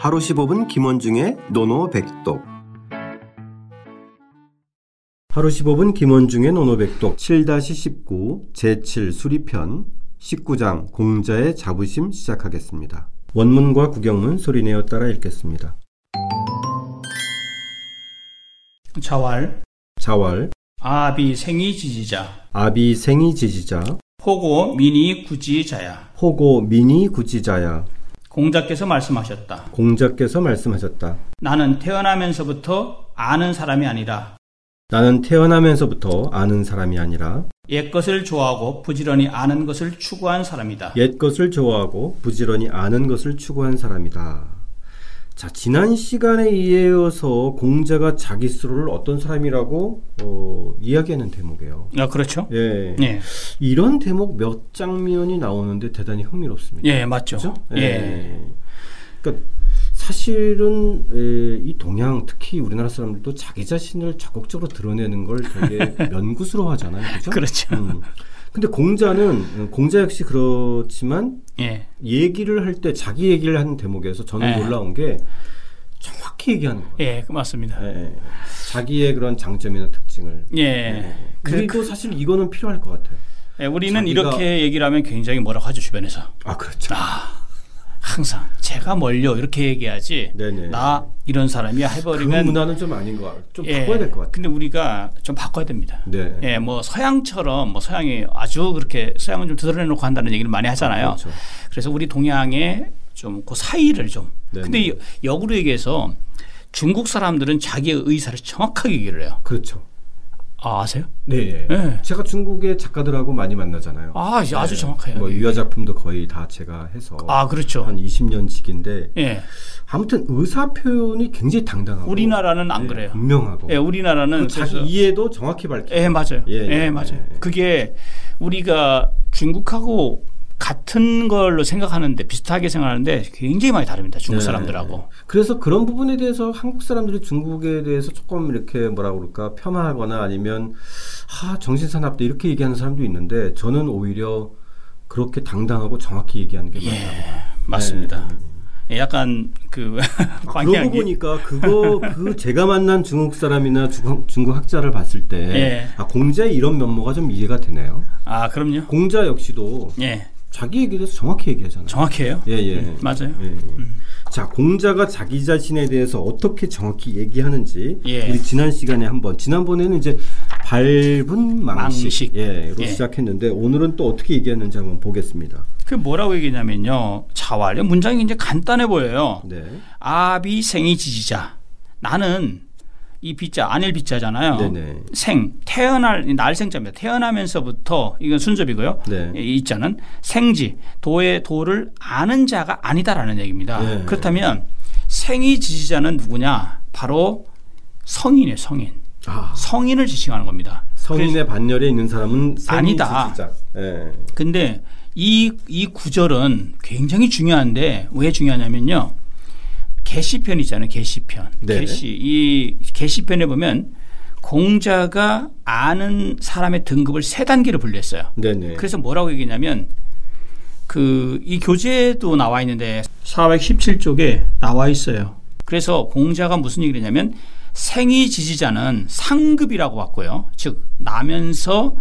하루 15분 김원중의 노노백독. 하루 15분 김원중의 노노백독. 7-19 제7 수리편 19장 공자의 자부심 시작하겠습니다. 원문과 구경문 소리내어 따라 읽겠습니다. 자왈 자왈 아비 생이 지지자. 아비 생이 지지자. 호고 민이 구지자야. 호고 민이 구지자야 공자께서 말씀하셨다. 공자께서 말씀하셨다. 나는 태어나면서부터 아는 사람이 아니라 나는 태어나면서부터 아는 사람이 아니라 옛것을 좋아하고 부지런히 아는 것을 추구한 사람이다. 옛것을 좋아하고 부지런히 아는 것을 추구한 사람이다. 자, 지난 시간에 이어서 공자가 자기 스스로를 어떤 사람이라고 어, 이야기하는 대목이에요. 아, 그렇죠. 예. 예. 이런 대목 몇 장면이 나오는데 대단히 흥미롭습니다. 예, 맞죠. 그죠? 예. 그러니까 사실은 에, 이 동양 특히 우리나라 사람들도 자기 자신을 적극적으로 드러내는 걸 되게 면구스러워하잖아요. 그죠? 그렇죠. 음. 근데 공자는 공자 역시 그렇지만 예. 얘기를 할 때 자기 얘기를 하는 대목에서 저는 예. 놀라운 게 정확히 얘기하는 거예요. 예, 그 맞습니다. 예, 예. 자기의 그런 장점이나 특징을. 예. 그, 우리도 사실 이거는 필요할 것 같아요. 예, 우리는 이렇게 얘기를 하면 굉장히 뭐라고 하죠, 주변에서. 아 그렇죠. 항상 제가 멀려 이렇게 얘기하지. 네네. 나 이런 사람이야 그 해버리면 문화는 좀 아닌 것 같아요. 좀 예. 바꿔야 될 것 같아요. 근데 우리가 좀 바꿔야 됩니다. 네. 예, 뭐 서양처럼 뭐 서양이 아주 그렇게 서양은 좀 드러내놓고 한다는 얘기를 많이 하잖아요. 그렇죠. 그래서 우리 동양의 좀 그 사이를 좀. 네네. 근데 여- 역으로 얘기해서 중국 사람들은 자기의 의사를 정확하게 얘기를 해요. 그렇죠. 아, 아세요? 네. 네. 제가 중국의 작가들하고 많이 만나잖아요. 아, 이제 아주 네. 정확해요. 뭐 유화 작품도 거의 다 제가 해서 아, 그렇죠. 한 20년 지기인데 예. 아무튼 의사 표현이 굉장히 당당하고 우리나라는 안 네, 그래요. 분명하고 예, 우리나라는 그 자기 이해도 정확히 밝히고 예, 맞아요. 예, 예, 예, 맞아요. 예. 그게 우리가 중국하고 같은 걸로 생각하는데 비슷하게 생각하는데 굉장히 많이 다릅니다. 중국 네. 사람들하고. 그래서 그런 부분에 대해서 한국 사람들이 중국에 대해서 조금 이렇게 뭐라 그럴까 폄하하거나 아니면 아 정신사납다 이렇게 얘기하는 사람도 있는데 저는 오히려 그렇게 당당하고 정확히 얘기하는 게 맞다고 봐요. 맞습니다. 네. 예, 약간 그 아, 그러고 보니까 그거 그 제가 만난 중국 사람이나 중국, 중국 학자를 봤을 때 예. 아, 공자의 이런 면모가 좀 이해가 되네요. 아, 그럼요. 공자 역시도 예. 자기 얘기에 대해서 정확히 얘기하잖아요. 정확해요. 예, 예. 음, 맞아요. 예. 자, 공자가 자기 자신에 대해서 어떻게 정확히 얘기하는지 예. 우리 지난 시간에 한번 지난번에는 이제 밟은 망식, 망식. 예,로 예. 시작했는데 오늘은 또 어떻게 얘기하는지 한번 보겠습니다. 그 뭐라고 얘기냐면요. 자활. 문장이 이제 간단해 보여요. 네. 아비 생이 지지자. 나는 이 비자 안일 비자잖아요. 네네. 생 태어날 날생자입니다. 태어나면서부터 이건 순접이고요. 네. 이 이자는 생지 도의 도를 아는 자가 아니다라는 얘기입니다. 네. 그렇다면 생이 지지자는 누구냐? 바로 성인이에요. 성인. 아, 성인을 지칭하는 겁니다. 성인의 반열에 있는 사람은 아니다. 지지자. 예. 근데 이, 이 구절은 굉장히 중요한데 왜 중요하냐면요. 계시편 있잖아요. 계시편. 네. 계시. 이 계시편에 보면 공자가 아는 사람의 등급을 세 단계로 분류했어요. 네네. 그래서 뭐라고 얘기냐면 그 이 교재도 나와 있는데 417쪽에 나와 있어요. 그래서 공자가 무슨 얘기를 했냐면 생이 지지자는 상급이라고 봤고요. 즉 나면서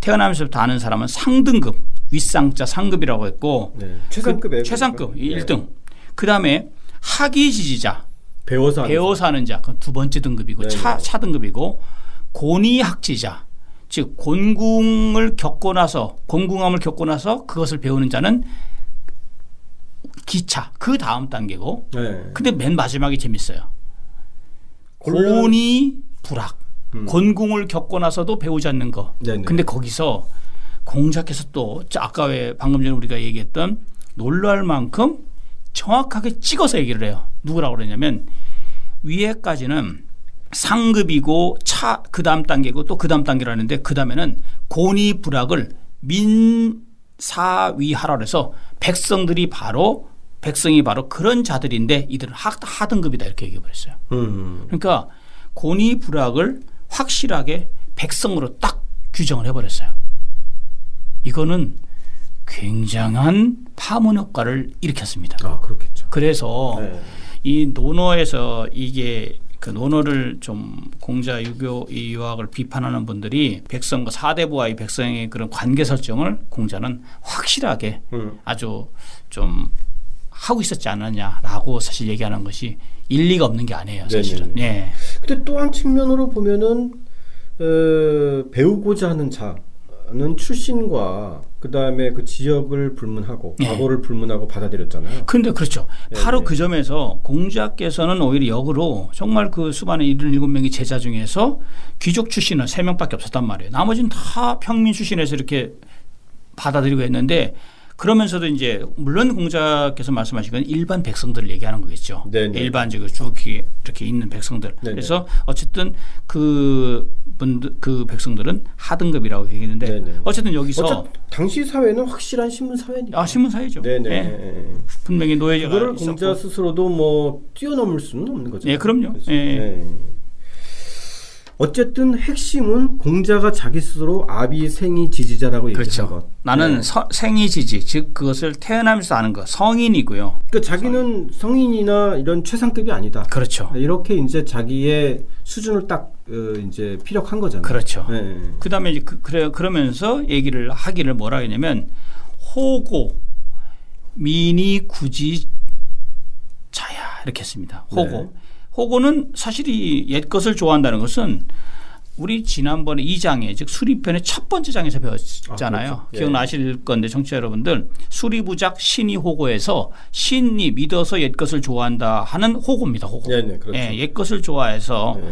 태어나면서부터 아는 사람은 상등급, 윗상자 상급이라고 했고 네. 최상급에 그 최상급 네. 1등. 그다음에 학위 지지자, 배워서 하는 배워서 하는 자, 그건 두 번째 등급이고 네네. 차, 차 등급이고 고니학지자, 즉 곤궁을 겪고 나서 곤궁함을 겪고 나서 그것을 배우는 자는 기차 그 다음 단계고 네. 근데 맨 마지막이 재밌어요. 곤이 불학 음. 곤궁을 겪고 나서도 배우지 않는 거. 네네. 근데 거기서 공자께서 또 아까 왜 방금 전에 우리가 얘기했던 놀랄 만큼 정확하게 찍어서 얘기를 해요. 누구라고 그러냐면 위에까지는 상급이고 차 그 다음 단계고 또 그 다음 단계라는데 그 다음에는 고니 불학을 민사위하라 그래서 백성들이 바로 백성이 바로 그런 자들인데 이들은 하, 하등급이다 이렇게 얘기해 버렸어요. 음. 그러니까 고니 불학을 확실하게 백성으로 딱 규정을 해버렸어요. 이거는 굉장한 파문 효과를 일으켰습니다. 아, 그렇겠죠. 그래서 네. 이 논어에서 이게 그 논어를 좀 공자 유교 이 유학을 비판하는 분들이 백성과 사대부와의 백성의 그런 관계 설정을 공자는 확실하게 음. 아주 좀 하고 있었지 않았냐라고 사실 얘기하는 것이 일리가 없는 게 아니에요, 사실은. 예. 근데 또 한 측면으로 보면은 어, 배우고자 하는 자 는 출신과 그 다음에 그 지역을 불문하고 네. 과거를 불문하고 받아들였잖아요. 근데 그렇죠. 네, 바로 네. 그 점에서 공자께서는 오히려 역으로 정말 그 수반의 77명의 제자 중에서 귀족 출신은 3명밖에 없었단 말이에요. 나머지는 다 평민 출신에서 이렇게 받아들이고 했는데 그러면서도 이제 물론 공자께서 말씀하신 건 일반 백성들을 얘기하는 거겠죠. 네네. 일반적으로 쭉 이렇게 이렇게 있는 백성들. 네네. 그래서 어쨌든 그 분들 그 백성들은 하등급이라고 얘기했는데 네네. 어쨌든 여기서 어차 당시 사회는 확실한 신문 사회니까. 아 신문 사회죠. 네네. 예. 분명히 노예제가 있었고. 공자 스스로도 뭐 뛰어넘을 수는 없는 거죠. 예, 그럼요. 그렇죠? 예. 네. 어쨌든 핵심은 공자가 자기 스스로 아비 생이 지지자라고 얘기한 그렇죠. 것. 나는 네. 서- 생이 지지 즉 그것을 태어나면서 아는 거 성인이고요. 그러니까 자기는 성인 이나 이런 최상급이 아니다. 그렇죠. 이렇게 이제 자기의 수준을 딱 어, 이제 피력한 거잖아요. 그렇죠. 네. 그다음에 이제 그, 그래 그러면서 얘기를 하기를 뭐라 하냐면 호고 미니 구지 자야 이렇게 했습니다. 호고 네. 호고는 사실 이 옛 것을 좋아한다는 것은 우리 지난번에 2장에 즉 수리편의 첫 번째 장에서 배웠잖아요. 아, 그렇죠. 예. 기억나실 건데 청취자 여러분들 수리부작 신이 호고에서 신이 믿어서 옛 것을 좋아한다 하는 호고입니다. 호고. 네네 그렇죠. 예, 옛 것을 좋아해서 네.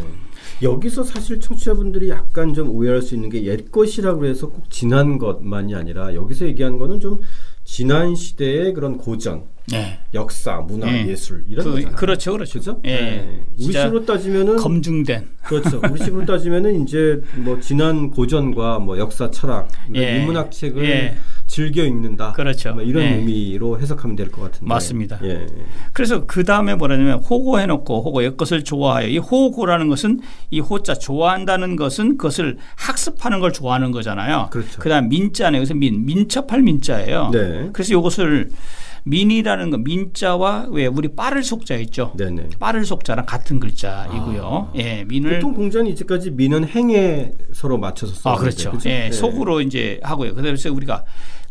여기서 사실 청취자분들이 약간 좀 오해할 수 있는 게 옛 것이라고 해서 꼭 지난 것만이 아니라 여기서 얘기하는 거는 좀 지난 시대의 그런 고전, 예. 역사, 문화, 예. 예술 이런 그, 거잖아요. 그렇죠, 그렇죠. 그죠? 예. 네. 우리 식으로 따지면은 검증된 그렇죠. 우리 식으로 따지면은 이제 뭐 지난 고전과 뭐 역사, 철학, 예. 인문학 책을 예. 즐겨 읽는다. 그렇죠. 뭐 이런 예. 의미로 해석하면 될 것 같은데. 맞습니다. 예. 그래서 그 다음에 뭐라냐면 호고 해놓고 호고 옛 것을 좋아해요. 이 호고라는 것은 이 호자 좋아한다는 것은 그것을 학습하는 걸 좋아하는 거잖아요. 그렇죠. 그다음 민자네. 그래서 민 민첩할 민자예요. 네. 그래서 이것을 민이라는 거 민자와 왜 우리 빠를 속자 있죠. 네네. 빠를 속자랑 같은 글자이고요. 아. 예, 민을 보통 공자는 이제까지 미는 행에 서로 맞춰서 써. 아 그렇죠. 예, 속으로 이제 하고요. 그래서 우리가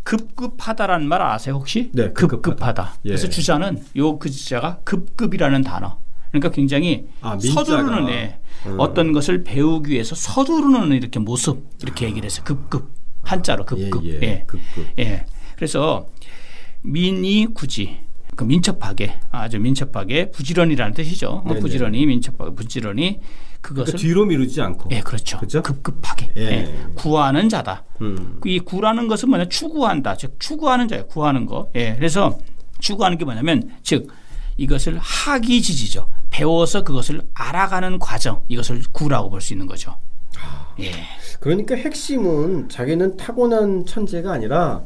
급급하다라는 말 아세요 혹시? 네, 급급하다. 급급하다. 예. 그래서 주자는 요 글자가 급급이라는 단어. 그러니까 굉장히 아. 서두르는 예, 음. 어떤 것을 배우기 위해서 서두르는 이렇게 모습 이렇게 얘기를 했어요. 급급 한자로 급급. 예, 예. 예. 급급. 예. 그래서 민이 굳이 그 민첩하게 아주 민첩하게 부지런이라는 뜻이죠. 뭐 네네. 부지런히 민첩하게 부지런히 그것을 그러니까 뒤로 미루지 않고. 예, 그렇죠. 그죠? 급급하게 예. 예. 구하는 자다. 음. 이 구라는 것은 뭐냐 추구한다. 즉 추구하는 자예요. 구하는 거. 예. 그래서 추구하는 게 뭐냐면 즉 이것을 하기 지지죠. 배워서 그것을 알아가는 과정. 이것을 구라고 볼 수 있는 거죠. 예. 그러니까 핵심은 자기는 타고난 천재가 아니라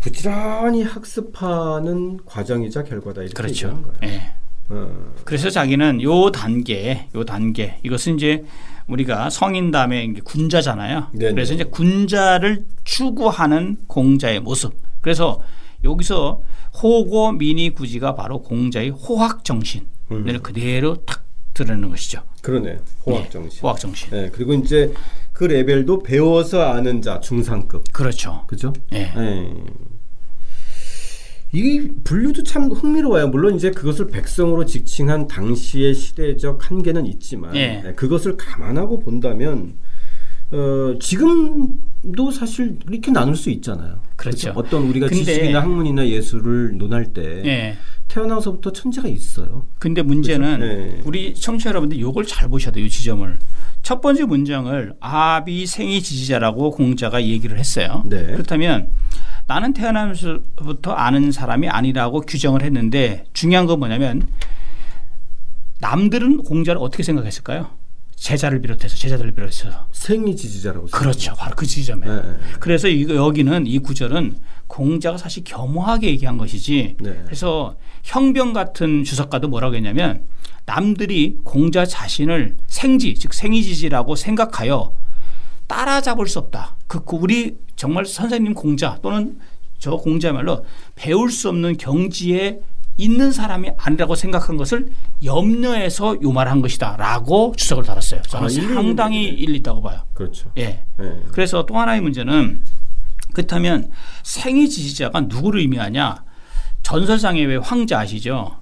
부지런히 학습하는 과정이자 결과다 이렇게 얘기하는 그렇죠. 거예요. 예. 어. 그래서 자기는 요 단계, 요 단계 이것은 이제 우리가 성인 다음에 군자잖아요. 네네. 그래서 이제 군자를 추구하는 공자의 모습. 그래서 여기서 호고 미니 구지가 바로 공자의 호학 정신을 음. 그대로 탁 드러내는 것이죠. 그러네. 호학 예, 정신. 호학 정신. 네, 그리고 이제 그 레벨도 배워서 아는 자 중상급. 그렇죠. 그죠? 예. 예. 이 분류도 참 흥미로워요. 물론 이제 그것을 백성으로 직칭한 당시의 시대적 한계는 있지만 예. 예, 그것을 감안하고 본다면 어, 지금도 사실 이렇게 나눌 수 있잖아요. 그렇죠. 어떤 우리가 근데- 지식이나 학문이나 예술을 논할 때 예. 태어나서부터 천재가 있어요. 근데 문제는 그렇죠? 예. 우리 청취자 여러분들 요걸 잘 보셔야 돼요. 이 지점을. 첫 번째 문장을 아비 생이 지지자라고 공자가 얘기를 했어요. 네. 그렇다면 나는 태어나면서부터 아는 사람이 아니라고 규정을 했는데 중요한 건 뭐냐면 남들은 공자를 어떻게 생각했을까요? 제자를 비롯해서 제자들을 비롯해서 생이 지지자라고. 그렇죠. 바로 그 지점에. 예, 예. 그래서 이거 여기는 이 구절은 공자가 사실 겸허하게 얘기한 것이지. 네. 그래서 형병 같은 주석가도 뭐라고 했냐면 남들이 공자 자신을 생지 즉 생이지지라고 생각하여 따라잡을 수 없다. 그그 우리 정말 선생님 공자 또는 저 공자말로 배울 수 없는 경지에 있는 사람이 아니라고 생각한 것을 염려해서 요 말을 한 것이다라고 주석을 달았어요. 저는 아, 상당히. 일리 있다고 봐요. 그렇죠. 예. 예. 그래서 또 하나의 문제는 그렇다면 생애 지지자가 누구를 의미하냐? 전설상의 왜 황제 아시죠?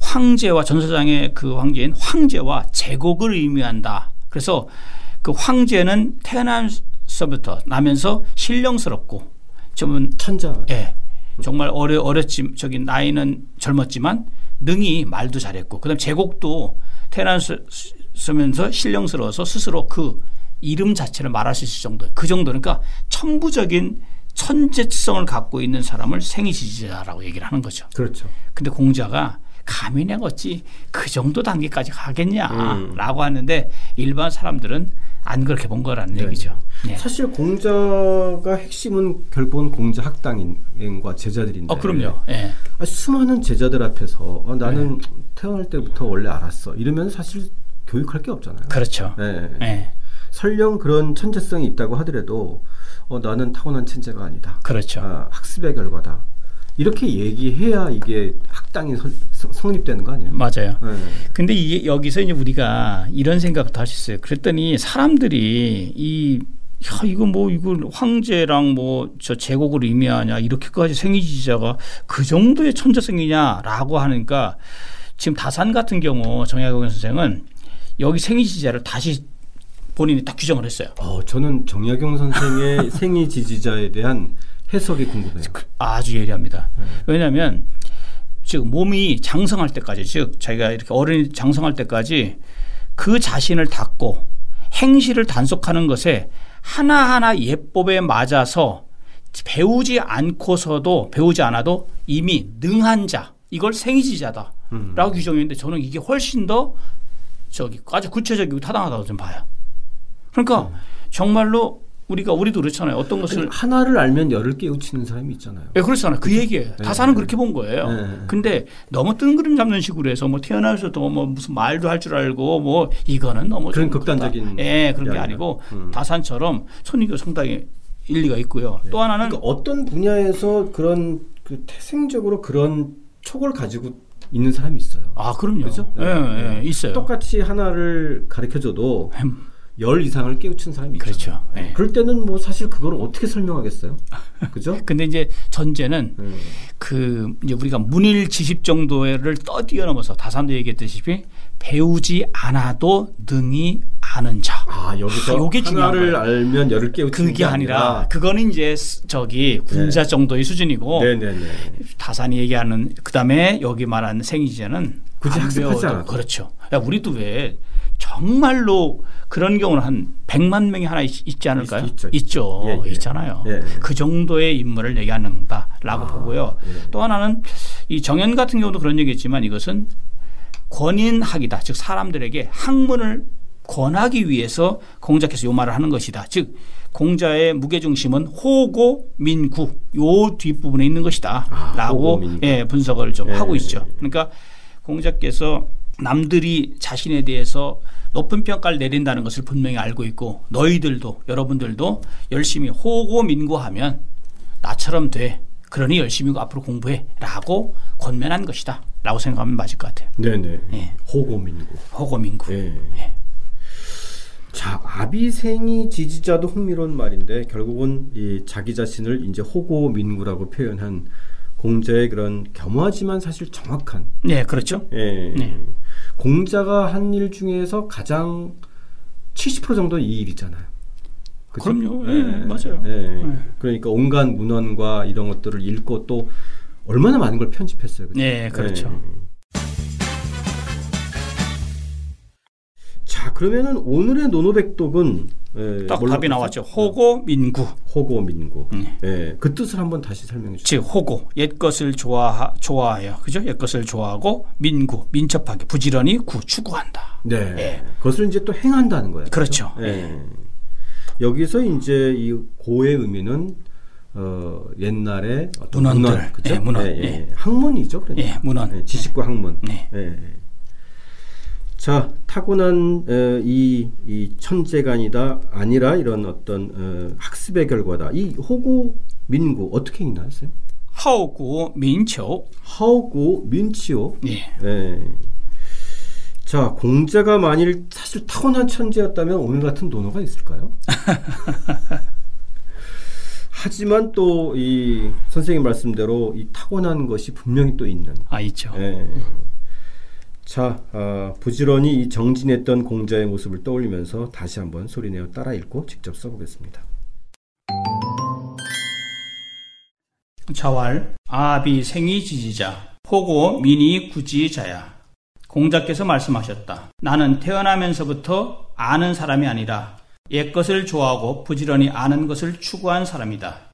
황제와 전설상의 그 황제인 황제와 제국을 의미한다. 그래서 그 황제는 태어나서부터 나면서 신령스럽고 좀 천자. 예. 정말 어려 어렸지 저기 나이는 젊었지만 능히 말도 잘했고 그다음 제국도 태어나면서 신령스러워서 스스로 그 이름 자체를 말할 수 있을 정도 그 정도 그러니까 천부적인 천재성을 갖고 있는 사람을 생이 지지자라고 얘기를 하는 거죠. 그렇죠. 근데 공자가 감히 내가 어찌 그 정도 단계까지 음. 가겠냐라고 하는데 일반 사람들은 안 그렇게 본 거라는 네. 얘기죠. 예. 사실 공자가 핵심은 결국은 공자 학당인과 제자들인데. 어 그럼요. 예. 아, 수많은 제자들 앞에서 어, 나는 태어날 때부터 원래 알았어. 이러면 사실 교육할 게 없잖아요. 그렇죠. 예. 예. 설령 그런 천재성이 있다고 하더라도 어, 나는 타고난 천재가 아니다. 그렇죠. 아, 학습의 결과다. 이렇게 얘기해야 이게 학당이 설- 성- 성립되는 거 아니에요? 맞아요. 예. 근데 이게 여기서 이제 우리가 이런 생각도 할 수 있어요. 그랬더니 사람들이 이 야, 이거 뭐, 이거 황제랑 뭐, 저 제국을 의미하냐, 이렇게까지 생이지자가 그 정도의 천재성이냐라고 하니까 지금 다산 같은 경우 정약용 선생은 여기 생이지자를 다시 본인이 딱 규정을 했어요. 어, 저는 정약용 선생의 생이 지지자에 대한 해석이 궁금해요. 아주 예리합니다. 왜냐하면 즉 몸이 장성할 때까지 즉 자기가 이렇게 어른이 장성할 때까지 그 자신을 닫고 행실을 단속하는 것에 하나하나 예법에 맞아서 배우지 않고서도 배우지 않아도 이미 능한 자 이걸 생이지자다라고 음. 규정했는데 저는 이게 훨씬 더 저기 아주 구체적이고 타당하다고 좀 봐요. 그러니까 정말로 우리가 우리도 그렇잖아요. 어떤 것을 하나를 알면 열을 깨우치는 사람이 있잖아요. 예, 그렇잖아요. 그 얘기예요. 네. 다사는 그렇게 본 거예요. 네. 근데 너무 뜬구름 잡는 식으로 해서 뭐 태어나서도 뭐 무슨 말도 할 줄 알고 뭐 이거는 너무 그런 좀 극단적인. 예, 그런 게. 아니고 음. 다산처럼 손익이 상당히 일리가 있고요. 또 하나는 그러니까 어떤 분야에서 그런 그 태생적으로 그런 촉을 가지고 있는 사람이 있어요. 아, 그럼요. 그죠? 예, 네. 예, 있어요. 똑같이 하나를 가르쳐 줘도 열 이상을 깨우치는 사람이 있죠. 그렇죠. 예. 그럴 때는 뭐 사실 그걸 어떻게 설명하겠어요? 그죠? 근데 이제 전제는 음. 그 이제 우리가 문일 지식 정도를 떠 뛰어넘어서 다산도 얘기했듯이 배우지 않아도 능히 아는 자. 아 여기서 아, 요게 하나를 거예요. 알면 열을 깨우치는 그게 아니라 그거는 이제 스- 저기 군자 정도의 수준이고 네네네. 다산이 얘기하는 그다음에 여기 말하는 생이제는 굳이 안 학습하지 않아도. 그렇죠. 야 우리도 왜 정말로 그런 경우는 한 100만 명이 하나 있, 지 않을까요? 있- 있죠. 예, 예. 있잖아요. 예. 그 정도의 인물을 얘기하는다라고 아, 보고요. 예. 또 하나는 이 정연 같은 경우도 그런 얘기했지만 이것은 권인학이다. 즉 사람들에게 학문을 권하기 위해서 공자께서 요 말을 하는 것이다. 즉 공자의 무게 중심은 호고 민구 요 뒷부분에 있는 아, 것이다라고 민구. 예, 분석을 좀 예. 하고 있죠. 그러니까 공자께서 남들이 자신에 대해서 높은 평가를 내린다는 것을 분명히 알고 있고 너희들도 여러분들도 열심히 호고 민구하면 나처럼 돼. 그러니 열심히 앞으로 공부해라고 권면한 것이다라고 생각하면 맞을 것 같아요. 네네. 예. 호고민고. 호고 민구. 예. 예. 자, 아비생이 지지자도 흥미로운 말인데 결국은 이 자기 자신을 이제 호고민구라고 표현한 공자의 그런 겸허하지만 사실 정확한 네, 그렇죠. 예. 네. 공자가 한 일 중에서 가장 70% 정도는 이 일이잖아요. 그죠? 그럼요. 예, 맞아요. 예. 예. 그러니까 온갖 문헌과 이런 것들을 읽고 또 얼마나 많은 걸 편집했어요. 그죠? 네, 그렇죠. 예. 자, 그러면은 오늘의 노노백독은 예, 딱 뭘로 답이? 나왔죠. 호고 민구. 호고민고. 네. 예, 그 뜻을 한번 다시 설명해 주세요. 즉 호고 옛 것을 좋아 좋아해요. 그죠? 옛 것을 좋아하고 민구 민첩하게 부지런히 구 추구한다. 네. 예. 그것을 이제 또 행한다는 거예요. 그렇죠. 예. 여기서 이제 이 고의 의미는 어, 옛날에 문헌들. 문헌, 그죠? 예, 문헌. 예, 예. 예. 학문이죠, 그러니까. 예, 문헌. 예, 지식과 학문. 네. 예. 자, 타고난 어, 이, 이 천재간이다 아니라 이런 어떤 어, 학습의 결과다. 이 호고 민구 어떻게 읽나요, 쌤? 하오구 민초. 하오고 민치오. 예. 예. 자, 공자가 만일 사실 타고난 천재였다면 오늘 같은 논어가 있을까요? 하지만 또 이 선생님 말씀대로 이 타고난 것이 분명히 또 있는. 아 있죠. 예. 자, 아, 부지런히 이 정진했던 공자의 모습을 떠올리면서 다시 한번 소리내어 따라 읽고 직접 써보겠습니다. 자왈 아비 생이 지지자 포고 민이 구지자야 공자께서 말씀하셨다. 나는 태어나면서부터 아는 사람이 아니라 옛 것을 좋아하고 부지런히 아는 것을 추구한 사람이다.